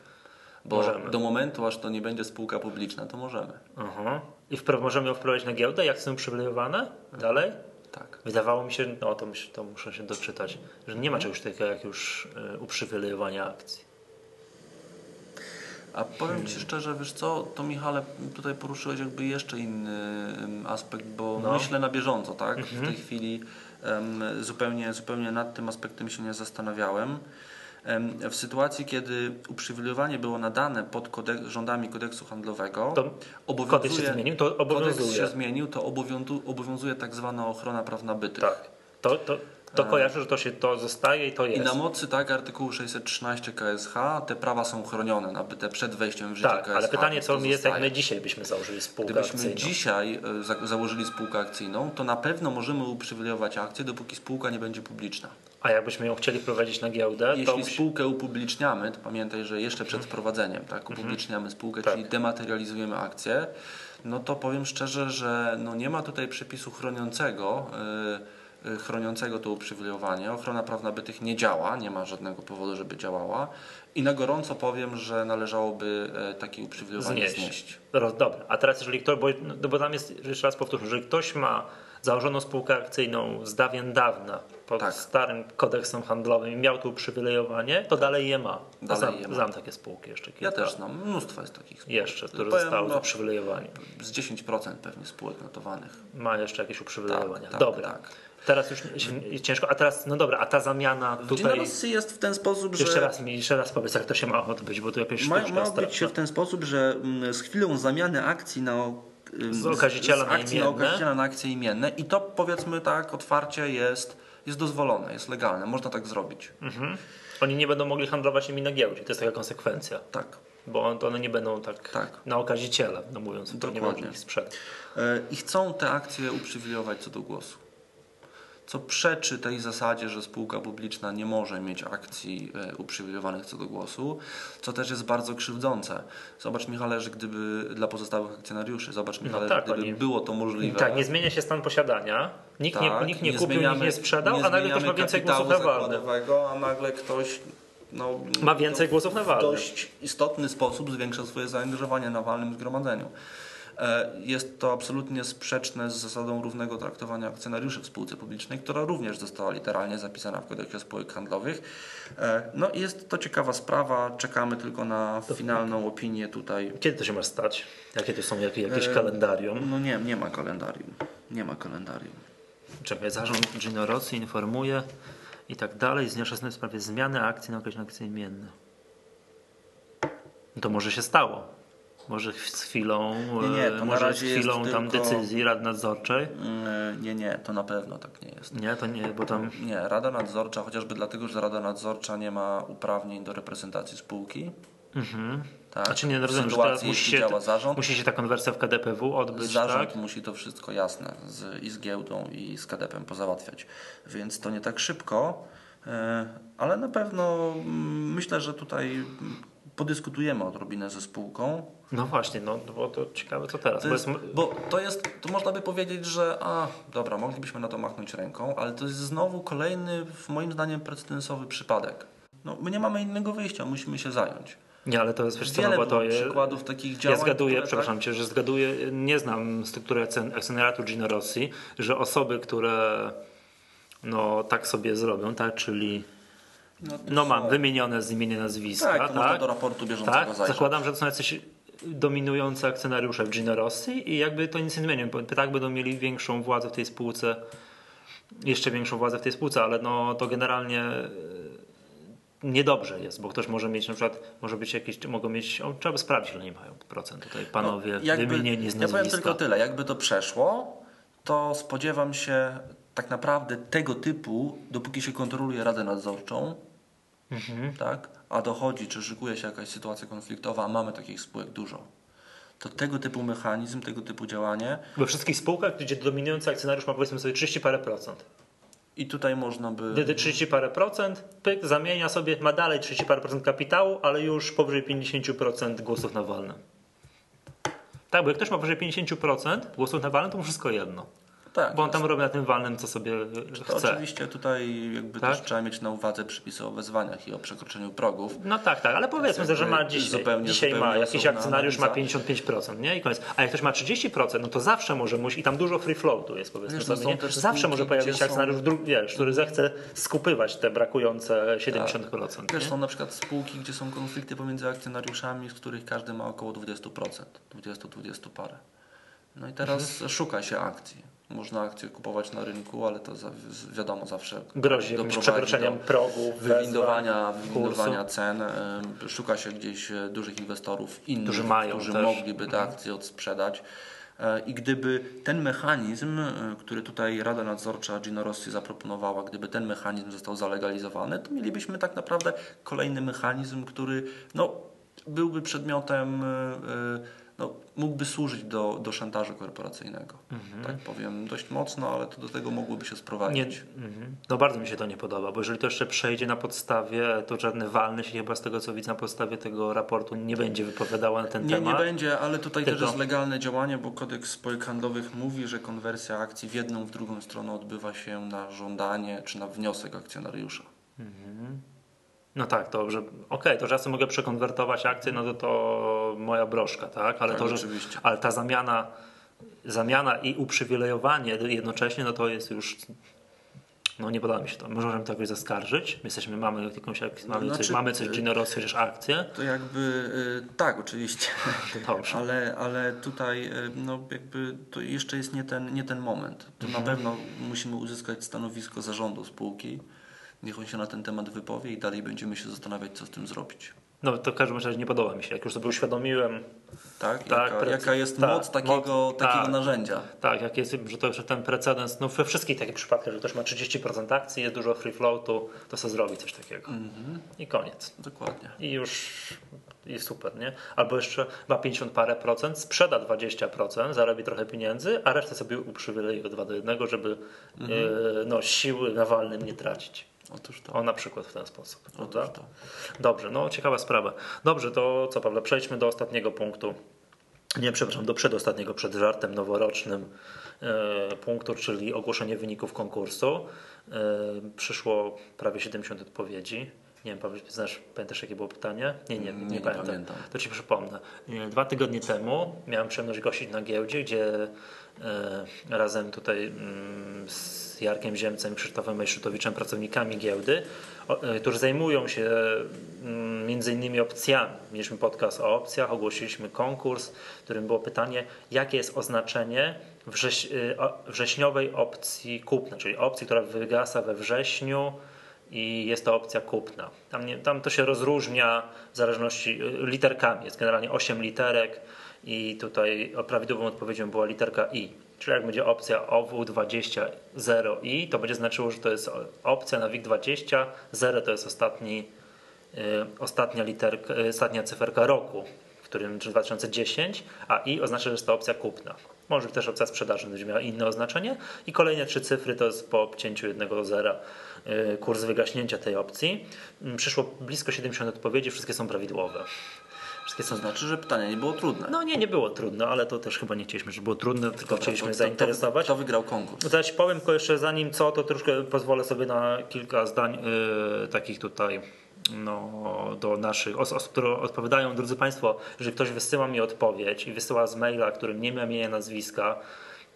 Bo Możemy. do momentu, aż to nie będzie spółka publiczna, to możemy. Aha. I możemy ją wprowadzić na giełdę, jak są uprzywilejowane? Dalej? Tak. Wydawało mi się, no to, to muszę się doczytać, że nie ma czegoś takiego jak już y, uprzywilejowania akcji. A powiem Ci szczerze, wiesz co, to Michale, tutaj poruszyłeś jakby jeszcze inny aspekt, bo No. myślę na bieżąco, tak? W tej chwili em, zupełnie, zupełnie nad tym aspektem się nie zastanawiałem. W sytuacji, kiedy uprzywilejowanie było nadane pod kodek- rządami kodeksu handlowego, To kodeks się zmienił, to Kodeks obowiązuje. się zmienił, to obowiązu- obowiązuje tak zwana ochrona praw nabytych. Tak. To, to, to kojarzę, że to się to zostaje i to I jest. na mocy tak artykułu 613 KSH te prawa są chronione nabyte przed wejściem w życie tak, KSH. ale pytanie co to jest, jak my dzisiaj byśmy założyli spółkę Gdybyśmy akcyjną. dzisiaj e, za- założyli spółkę akcyjną, to na pewno możemy uprzywilejować akcje, dopóki spółka nie będzie publiczna. A jakbyśmy ją chcieli prowadzić na giełdę, to Jeśli musi... spółkę upubliczniamy, to pamiętaj, że jeszcze przed wprowadzeniem, tak, upubliczniamy spółkę, Tak. czyli dematerializujemy akcje, no to powiem szczerze, że no nie ma tutaj przepisu chroniącego, yy, chroniącego to uprzywilejowanie. Ochrona praw nabytych nie działa, nie ma żadnego powodu, żeby działała i na gorąco powiem, że należałoby e, takie uprzywilejowanie znieść. znieść. Dobra, a teraz jeżeli ktoś, bo, no, bo tam jest, jeszcze raz powtórzę, jeżeli ktoś ma założono spółkę akcyjną z dawien dawna pod Tak. starym kodeksem handlowym i miał tu uprzywilejowanie, to dalej je ma. Dalej znam, je ma. znam takie spółki jeszcze kilka. Ja też znam, mnóstwo jest takich spółek. Jeszcze, które Powiem, zostały no, uprzywilejowane. Z 10% pewnie spółek notowanych. Ma jeszcze jakieś uprzywilejowania. Tak, tak, dobra. tak. Teraz już ciężko, a teraz, no dobra, a ta zamiana tutaj... Rosji jest w ten sposób, że... Jeszcze raz mi, jeszcze raz powiedz, jak to się ma odbyć, bo tu Ma, sztuczka ma straszna. być się w ten sposób, że mm, z chwilą zamiany akcji na Z okaziciela z na akcji na okaziciela na akcje imienne i to powiedzmy tak otwarcie jest, jest dozwolone, jest legalne, można tak zrobić. Mhm. Oni nie będą mogli handlować nimi na giełdzie, to jest taka konsekwencja. Tak. Bo one nie będą tak, Tak. na okaziciela, no mówiąc, to nie Dokładnie. można ich sprzedać. I chcą te akcje uprzywilejować co do głosu. Co przeczy tej zasadzie, że spółka publiczna nie może mieć akcji e, uprzywilejowanych co do głosu, co też jest bardzo krzywdzące. Zobacz Michale, że gdyby dla pozostałych akcjonariuszy, zobacz Michale, tak, że gdyby oni- było to możliwe. Tak, nie zmienia się stan posiadania, nikt, nie, Tak, nikt nie, kupił, zmieniamy- nikt nie sprzedał, nie a nagle ktoś ma więcej głosów na walne. a nagle ktoś no, Ma więcej głosów na w walnym. dość istotny sposób zwiększa swoje zaangażowanie na walnym zgromadzeniu. E, Jest to absolutnie sprzeczne z zasadą równego traktowania akcjonariuszy w spółce publicznej, która również została literalnie zapisana w kodeksie spółek handlowych. E, No i jest to ciekawa sprawa, czekamy tylko na finalną opinię tutaj. Kiedy to się ma stać? Jakie tu są jakie, jakieś E, kalendarium? No nie, nie ma kalendarium. Nie ma kalendarium. Czekaj, zarząd Gino Rossi informuje i tak dalej z dnia 16 w sprawie zmiany akcji na określone akcje imienne. To może się stało. Może z chwilą, Nie, nie, e, może z chwilą tam tylko- decyzji rad nadzorczej. Mm, Nie, nie, to na pewno tak nie jest. Nie, to nie, bo tam Nie, Rada Nadzorcza, chociażby dlatego, że Rada Nadzorcza nie ma uprawnień do reprezentacji spółki. Mhm. Tak? Znaczy nie W rozumiem, że sytuacji, teraz musi się, działa zarząd, musi się ta konwersja w KDPW odbyć, zarząd tak? musi to wszystko jasne z, i z giełdą, i z KDP-em pozałatwiać. Więc to nie tak szybko, e, ale na pewno mm, myślę, że tutaj podyskutujemy odrobinę ze spółką. No właśnie, no bo to ciekawe co teraz. To Bo jest, bo to jest, to można by powiedzieć, że a, dobra, moglibyśmy na to machnąć ręką, ale to jest znowu kolejny, w moim zdaniem, precedensowy przypadek. No, my nie mamy innego wyjścia, musimy się zająć. nie, ale to jest, wiesz co, no Wiele bo to jest, przykładów takich Ja działań. zgaduję, które, przepraszam cię, że zgaduję, nie znam struktury akcjon- akcjonariatu Gino Rossi, że osoby, które no tak sobie zrobią, tak, czyli Tak, no mam są. wymienione z imienia nazwiska, Tak, tak, do raportu bieżącego tak, zajrzeć. zakładam, że to są jacyś dominujący akcjonariusze w Gino Rossi i jakby to nic nie zmieni, bo tak będą mieli większą władzę w tej spółce, jeszcze większą władzę w tej spółce, ale no to generalnie e, niedobrze jest, bo ktoś może mieć na przykład, może być jakiś, mogą mieć, o, trzeba by sprawdzić, ile nie mają procent tutaj panowie No, jakby- wymienieni z Ja nazwiska. powiem tylko tyle, jakby to przeszło, to spodziewam się tak naprawdę tego typu, dopóki się kontroluje Radę Nadzorczą, Mhm. tak, a dochodzi, czy szykuje się jakaś sytuacja konfliktowa, a mamy takich spółek dużo, to tego typu mechanizm, tego typu działanie We wszystkich spółkach, gdzie dominujący akcjonariusz ma powiedzmy sobie 30 parę procent. i tutaj można by... Gdy 30 parę procent, pyk, zamienia sobie, ma dalej 30 parę procent kapitału, ale już powyżej 50% głosów na walne. Tak, bo jak ktoś ma powyżej 50% głosów na walne, to mu wszystko jedno. Tak, Bo on tam robi na tym walnym, co sobie to chce. oczywiście tutaj jakby Tak? też trzeba mieć na uwadze przepisy o wezwaniach i o przekroczeniu progów. No tak, tak, ale powiedzmy, że ma dziś, zupełnie- dzisiaj ma zupełnie jakiś osobna akcjonariusz ma analiza. 55%, nie? I koniec. A jak ktoś ma 30%, no to zawsze może musi, i tam dużo free floatu jest powiedzmy Wiesz, no sobie, Zawsze może pojawić się akcjonariusz, dru- wiesz, który zechce skupywać te brakujące 70%. Też nie? są na przykład spółki, gdzie są konflikty pomiędzy akcjonariuszami, z których każdy ma około 20%, 20-20 parę. No i teraz Mhm. szuka się akcji. Można akcje kupować na rynku, ale to za, wiadomo zawsze Grozi jakimś przekroczeniem do progów, wywindowania, wywindowania cen. Szuka się gdzieś e, dużych inwestorów innych, Którzy mają którzy też. mogliby te akcje odsprzedać. E, I gdyby ten mechanizm, e, który tutaj Rada Nadzorcza Gino Rossi zaproponowała, gdyby ten mechanizm został zalegalizowany, to mielibyśmy tak naprawdę kolejny mechanizm, który no, byłby przedmiotem, e, no, mógłby służyć do, do szantażu korporacyjnego. Tak powiem dość mocno, ale to do tego mogłoby się Nie, sprowadzić. mhm. No bardzo mi się to nie podoba, bo jeżeli to jeszcze przejdzie na podstawie, to żadne walne się chyba z tego co widzę na podstawie tego raportu nie będzie wypowiadało na ten Nie, nie temat. będzie, ale tutaj też Tylko- jest legalne działanie, bo kodeks spółek handlowych mówi, że konwersja akcji w jedną, w drugą stronę odbywa się na żądanie czy na wniosek akcjonariusza. No tak, to że okej, to że ja sobie mogę przekonwertować akcje, no to to moja broszka, tak? Ale Tak, to, że oczywiście. ale ta zamiana zamiana i uprzywilejowanie jednocześnie, no to jest już no nie podoba mi się to. Możemy to jakoś zaskarżyć. My jesteśmy, mamy jakąś, mamy, Znaczy, coś, mamy coś Gino chociaż akcję. To jakby y, tak, oczywiście. (laughs) Dobrze. Ale, ale tutaj y, no jakby to jeszcze jest nie ten, nie ten moment. To Mhm. na pewno musimy uzyskać stanowisko zarządu spółki. Niech on się na ten temat wypowie i dalej będziemy się zastanawiać, co z tym zrobić. No to w każdym razie nie podoba mi się. Jak już sobie uświadomiłem, Tak? Tak, jaka, jaka jest tak, moc takiego, moc- takiego tak. narzędzia? tak, jak jest, że to że ten precedens, no we wszystkich takich przypadkach, że ktoś ma 30% akcji, jest dużo free floatu, to sobie zrobi coś takiego. Mhm. I koniec. Dokładnie. I już i super, nie? Albo jeszcze ma 50 parę procent, sprzeda 20%, zarobi trochę pieniędzy, a resztę sobie uprzywilejuje 2 do 1, żeby Mhm. e, no, siły na walnym nie tracić. Otóż to. O, na przykład w ten sposób. Prawda? Otóż to. Dobrze, no ciekawa sprawa. Dobrze, to co Pawle, przejdźmy do ostatniego punktu. Nie, przepraszam, do przedostatniego, przed żartem noworocznym e, punktu, czyli ogłoszenie wyników konkursu. E, przyszło prawie 70 odpowiedzi. Nie wiem, Paweł, znasz, pamiętasz jakie było pytanie? Nie, nie, nie, Nie, nie pamiętam. pamiętam. To Ci przypomnę. E, Dwa tygodnie temu miałem przyjemność gościć na giełdzie, gdzie e, razem tutaj mm, z Jarkiem Ziemcem i Krzysztofem Mejszutowiczem, pracownikami giełdy, o, e, którzy zajmują się mm, między innymi opcjami. Mieliśmy podcast o opcjach, ogłosiliśmy konkurs, w którym było pytanie, jakie jest oznaczenie wrześ, wrześniowej opcji kupna, czyli opcji, która wygasa we wrześniu i jest to opcja kupna. Tam, nie, tam to się rozróżnia w zależności y, literkami. Jest generalnie 8 literek i tutaj prawidłową odpowiedzią była literka I. Czyli jak będzie opcja OW20 0i, to będzie znaczyło, że to jest opcja na WIG20, 0 to jest ostatni, y, ostatnia, literka, y, ostatnia cyferka roku, w którym czy 2010, a i oznacza, że jest to opcja kupna. Może też opcja sprzedaży będzie miała inne oznaczenie. I kolejne trzy cyfry to jest po obcięciu jednego zera kurs wygaśnięcia tej opcji. Mm, Przyszło blisko 70 odpowiedzi, wszystkie są prawidłowe. Wszystkie są To znaczy, że pytanie nie było trudne. no nie, nie było trudno, ale to też chyba nie chcieliśmy, żeby było trudno, tylko chcieliśmy zainteresować. Kto wygrał konkurs? To ci powiem tylko jeszcze zanim co, to troszkę pozwolę sobie na kilka zdań y, takich tutaj no, do naszych os- osób, które odpowiadają. Drodzy Państwo, jeżeli ktoś wysyła mi odpowiedź i wysyła z maila, którym nie ma imienia, nazwiska,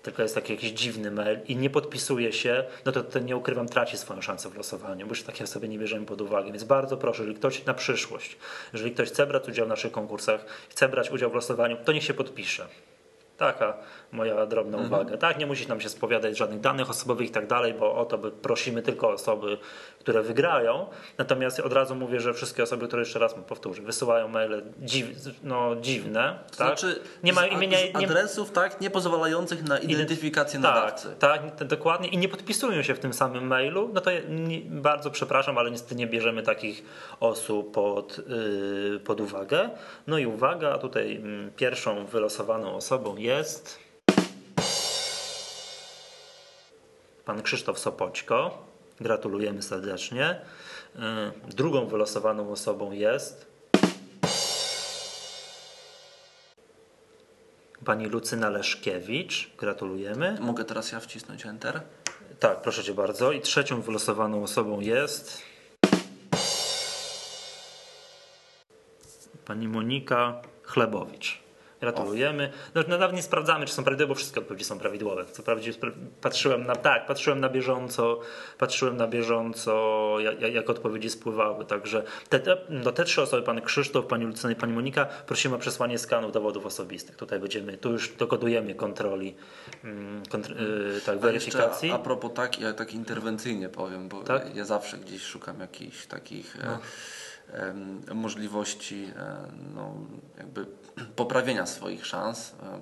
tylko jest taki jakiś dziwny mail i nie podpisuje się, no to ten nie ukrywam, traci swoją szansę w losowaniu, bo już takie sobie nie bierzemy pod uwagę. Więc bardzo proszę, jeżeli ktoś na przyszłość, jeżeli ktoś chce brać udział w naszych konkursach, chce brać udział w losowaniu, to niech się podpisze. Taka moja drobna uwaga. Tak, nie musi nam się spowiadać żadnych danych osobowych i tak dalej, bo o to by prosimy tylko osoby, które wygrają. Natomiast od razu mówię, że wszystkie osoby, które jeszcze raz powtórzę, wysyłają maile dziw, no, dziwne. To tak? znaczy nie ma imienia, z nie, adresów tak, nie pozwalających na identyfikację tak, nadawcy. Tak, t- dokładnie. I nie podpisują się w tym samym mailu. No to ja nie, bardzo przepraszam, ale niestety nie bierzemy takich osób pod, yy, pod uwagę. No i uwaga, tutaj mm, pierwszą wylosowaną osobą jest pan Krzysztof Sopoćko. Gratulujemy serdecznie. Yy, drugą wylosowaną osobą jest pani Lucyna Leszkiewicz. Gratulujemy. Mogę teraz ja wcisnąć Enter? Tak, proszę cię bardzo. I trzecią wylosowaną osobą jest pani Monika Chlebowicz. Gratulujemy. No, nadal nie sprawdzamy, czy są prawidłowe, bo wszystkie odpowiedzi są prawidłowe. Co prawdziwie spra- patrzyłem na tak, patrzyłem na bieżąco, patrzyłem na bieżąco, jak, jak odpowiedzi spływały. Także te, te, no, te trzy osoby, pan Krzysztof, pani Lucyna i pani Monika, prosimy o przesłanie skanów dowodów osobistych. Tutaj będziemy, tu już dokodujemy kontroli, mm, kontr, yy, tak, A weryfikacji. Jeszcze a propos tak, ja tak interwencyjnie powiem, bo Tak? No. ja zawsze gdzieś szukam jakichś takich e, em, możliwości no, jakby poprawienia swoich szans. E,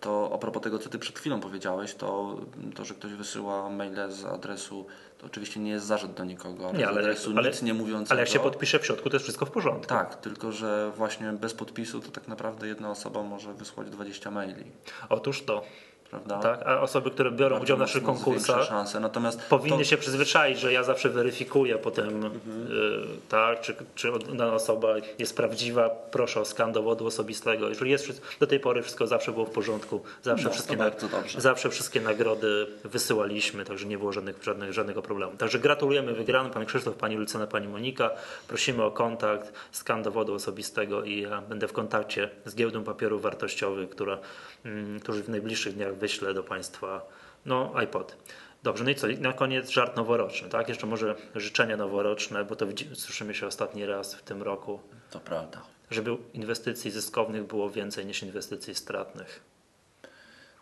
to a propos tego, co Ty przed chwilą powiedziałeś, to, to że ktoś wysyła maile z adresu, to oczywiście nie jest zarzut do nikogo, ale Nie, ale- adresu ale- nic nie mówiącego. Ale jak się podpisze w środku, to jest wszystko w porządku. Tak, tylko że właśnie bez podpisu to tak naprawdę jedna osoba może wysłać 20 maili. Otóż to. Prawda? Tak? A osoby, które biorą Bardzo udział w naszych konkursach, szanse. Natomiast powinny to, się przyzwyczaić, że ja zawsze weryfikuję potem, y, tak, czy, czy dana osoba jest prawdziwa, proszę o skan dowodu osobistego. Jeżeli jest do tej pory wszystko zawsze było w porządku, zawsze, No, wszystkie, na, zawsze wszystkie nagrody wysyłaliśmy, także nie było żadnych, żadnych, żadnego problemu. Także gratulujemy wygranym, pan Krzysztof, pani Lucyna, pani Monika. Prosimy o kontakt, skan dowodu osobistego i ja będę w kontakcie z giełdą papierów wartościowych, która, którzy w najbliższych dniach wyślę do państwa no, iPod. Dobrze, no i co? Na koniec żart noworoczny, tak? Jeszcze może życzenia noworoczne, bo to słyszymy się ostatni raz w tym roku, to prawda. żeby inwestycji zyskownych było więcej niż inwestycji stratnych.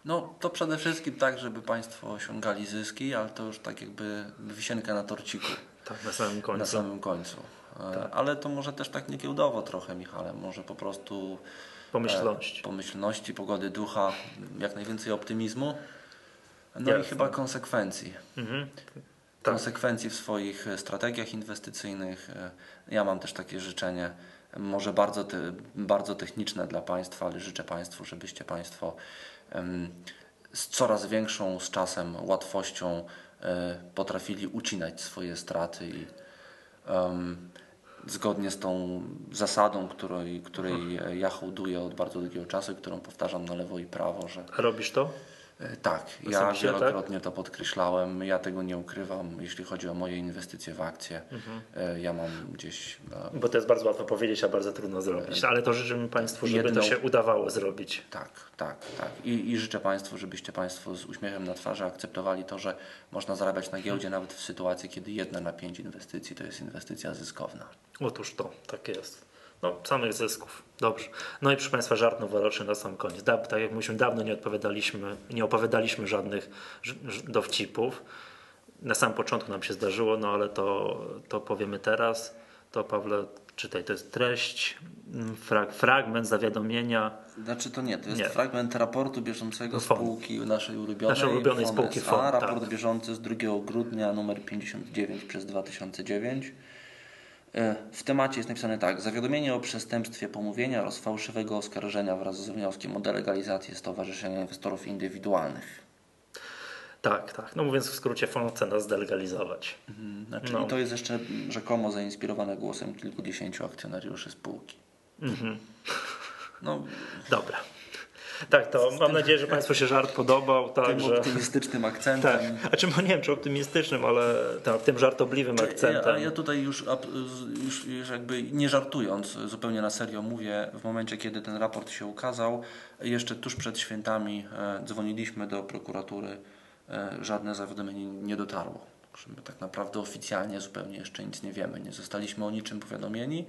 No to przede wszystkim tak, żeby Państwo osiągali zyski, ale to już tak jakby wisienka na torciku Tak, na samym na końcu. samym końcu. E, Ale to może też tak niekiełdowo trochę, Michale. Może po prostu Pomyślność. e, pomyślności, pogody ducha, jak najwięcej optymizmu. No i Jasne. chyba konsekwencji. Mhm. konsekwencji w swoich e, strategiach inwestycyjnych. E, Ja mam też takie życzenie, może bardzo, te, bardzo techniczne dla Państwa, ale życzę Państwu, żebyście Państwo z coraz większą z czasem łatwością potrafili ucinać swoje straty i em, zgodnie z tą zasadą, której, której e, ja hołduję od bardzo długiego czasu i którą powtarzam na lewo i prawo, że robisz to? E, Tak, ja Osobiście, wielokrotnie to podkreślałem. Ja tego nie ukrywam, jeśli chodzi o moje inwestycje w akcje. E, Ja mam gdzieś. e, Bo to jest bardzo łatwo powiedzieć, a bardzo trudno zrobić. Ale to życzymy Państwu, żeby Jedną- to się udawało zrobić. Tak, tak, tak. I, I życzę Państwu, żebyście Państwo z uśmiechem na twarzy akceptowali to, że można zarabiać na giełdzie nawet w sytuacji, kiedy jedna na pięć inwestycji to jest inwestycja zyskowna. Otóż to, tak jest. No, samych zysków. Dobrze. No i proszę Państwa, żart noworoczny na sam koniec. Da, tak jak mówiliśmy, dawno nie odpowiadaliśmy, nie opowiadaliśmy żadnych dowcipów. Na samym początku nam się zdarzyło, no ale to, to powiemy teraz. To Pawle, czytaj, to jest treść, mm, frag, fragment zawiadomienia Znaczy to nie, to jest Nie. fragment raportu bieżącego Fon. spółki naszej ulubionej. Naszej ulubionej Fon spółki Fon, Raport tak. bieżący z 2 grudnia numer 59 przez 2009. E, W temacie jest napisane tak. Zawiadomienie o przestępstwie pomówienia oraz fałszywego oskarżenia wraz z wnioskiem o delegalizację Stowarzyszenia Inwestorów Indywidualnych. Tak, tak. No mówiąc w skrócie, fond chce nas zdelegalizować. Znaczy, No. I to jest jeszcze rzekomo zainspirowane głosem kilkudziesięciu akcjonariuszy spółki. Mhm. No, Dobra. Tak, to mam nadzieję, że Państwu się żart podobał. Tak, tym że... optymistycznym Tak, akcentem. a czy no nie wiem, czy optymistycznym, ale tak, tym żartobliwym Ja, akcentem. ja tutaj już, już, już jakby nie żartując, zupełnie na serio mówię, w momencie kiedy ten raport się ukazał, jeszcze tuż przed świętami e, dzwoniliśmy do prokuratury, e, żadne zawiadomienie nie dotarło. My tak naprawdę oficjalnie zupełnie jeszcze nic nie wiemy, nie zostaliśmy o niczym powiadomieni.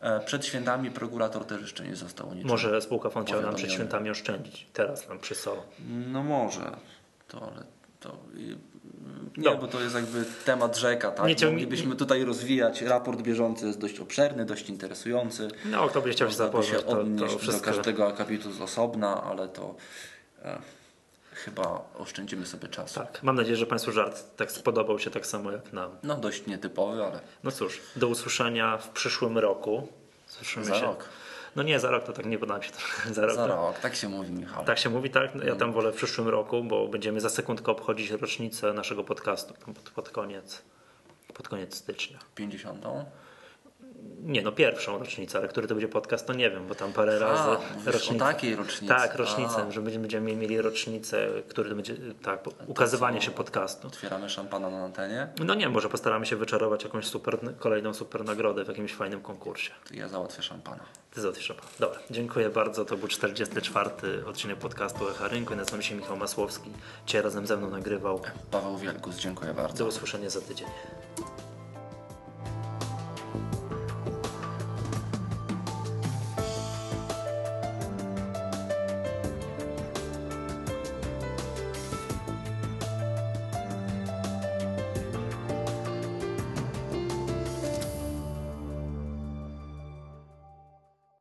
E, Przed świętami prokurator też jeszcze nie został niczym. Może spółka fond chciała nam przed świętami oszczędzić. Teraz nam przysłał. No może, to, ale to nie, No. bo to jest jakby temat rzeka, tak? Nie ciągnij- Moglibyśmy tutaj rozwijać. Raport bieżący jest dość obszerny, dość interesujący. No, kto by chciał się zapoznać, się to, to odnieść do wszystko. każdego akapitu z osobna, ale to e, chyba oszczędzimy sobie czas. Tak, mam nadzieję, że Państwu żart tak spodobał się tak samo jak nam. No dość nietypowy, ale No cóż, do usłyszenia w przyszłym roku. Słyszymy za się. rok. No nie, za rok to tak nie podoba mi się (laughs) trochę. Za rok. Za rok, tak się mówi Michał. Tak się mówi, tak? No, Ja tam wolę w przyszłym roku, bo będziemy za sekundkę obchodzić rocznicę naszego podcastu pod, pod koniec. Pod koniec stycznia. 50. Nie, no pierwszą rocznicę, ale który to będzie podcast, to nie wiem, bo tam parę razy mówisz o takiej rocznicy. Tak, rocznicę, A. że będziemy, będziemy mieli rocznicę, który to będzie, tak, ukazywanie się podcastu. Otwieramy szampana na antenie. No nie, może postaramy się wyczarować jakąś super, kolejną super nagrodę w jakimś fajnym konkursie. To ja załatwię szampana. Ty załatwisz opa. Dobra, dziękuję bardzo. To był 44. odcinek podcastu Echa Rynku. Nazywam się Michał Masłowski. Dzisiaj razem ze mną nagrywał. Paweł Wielgus, dziękuję bardzo. Do usłyszenia za tydzień.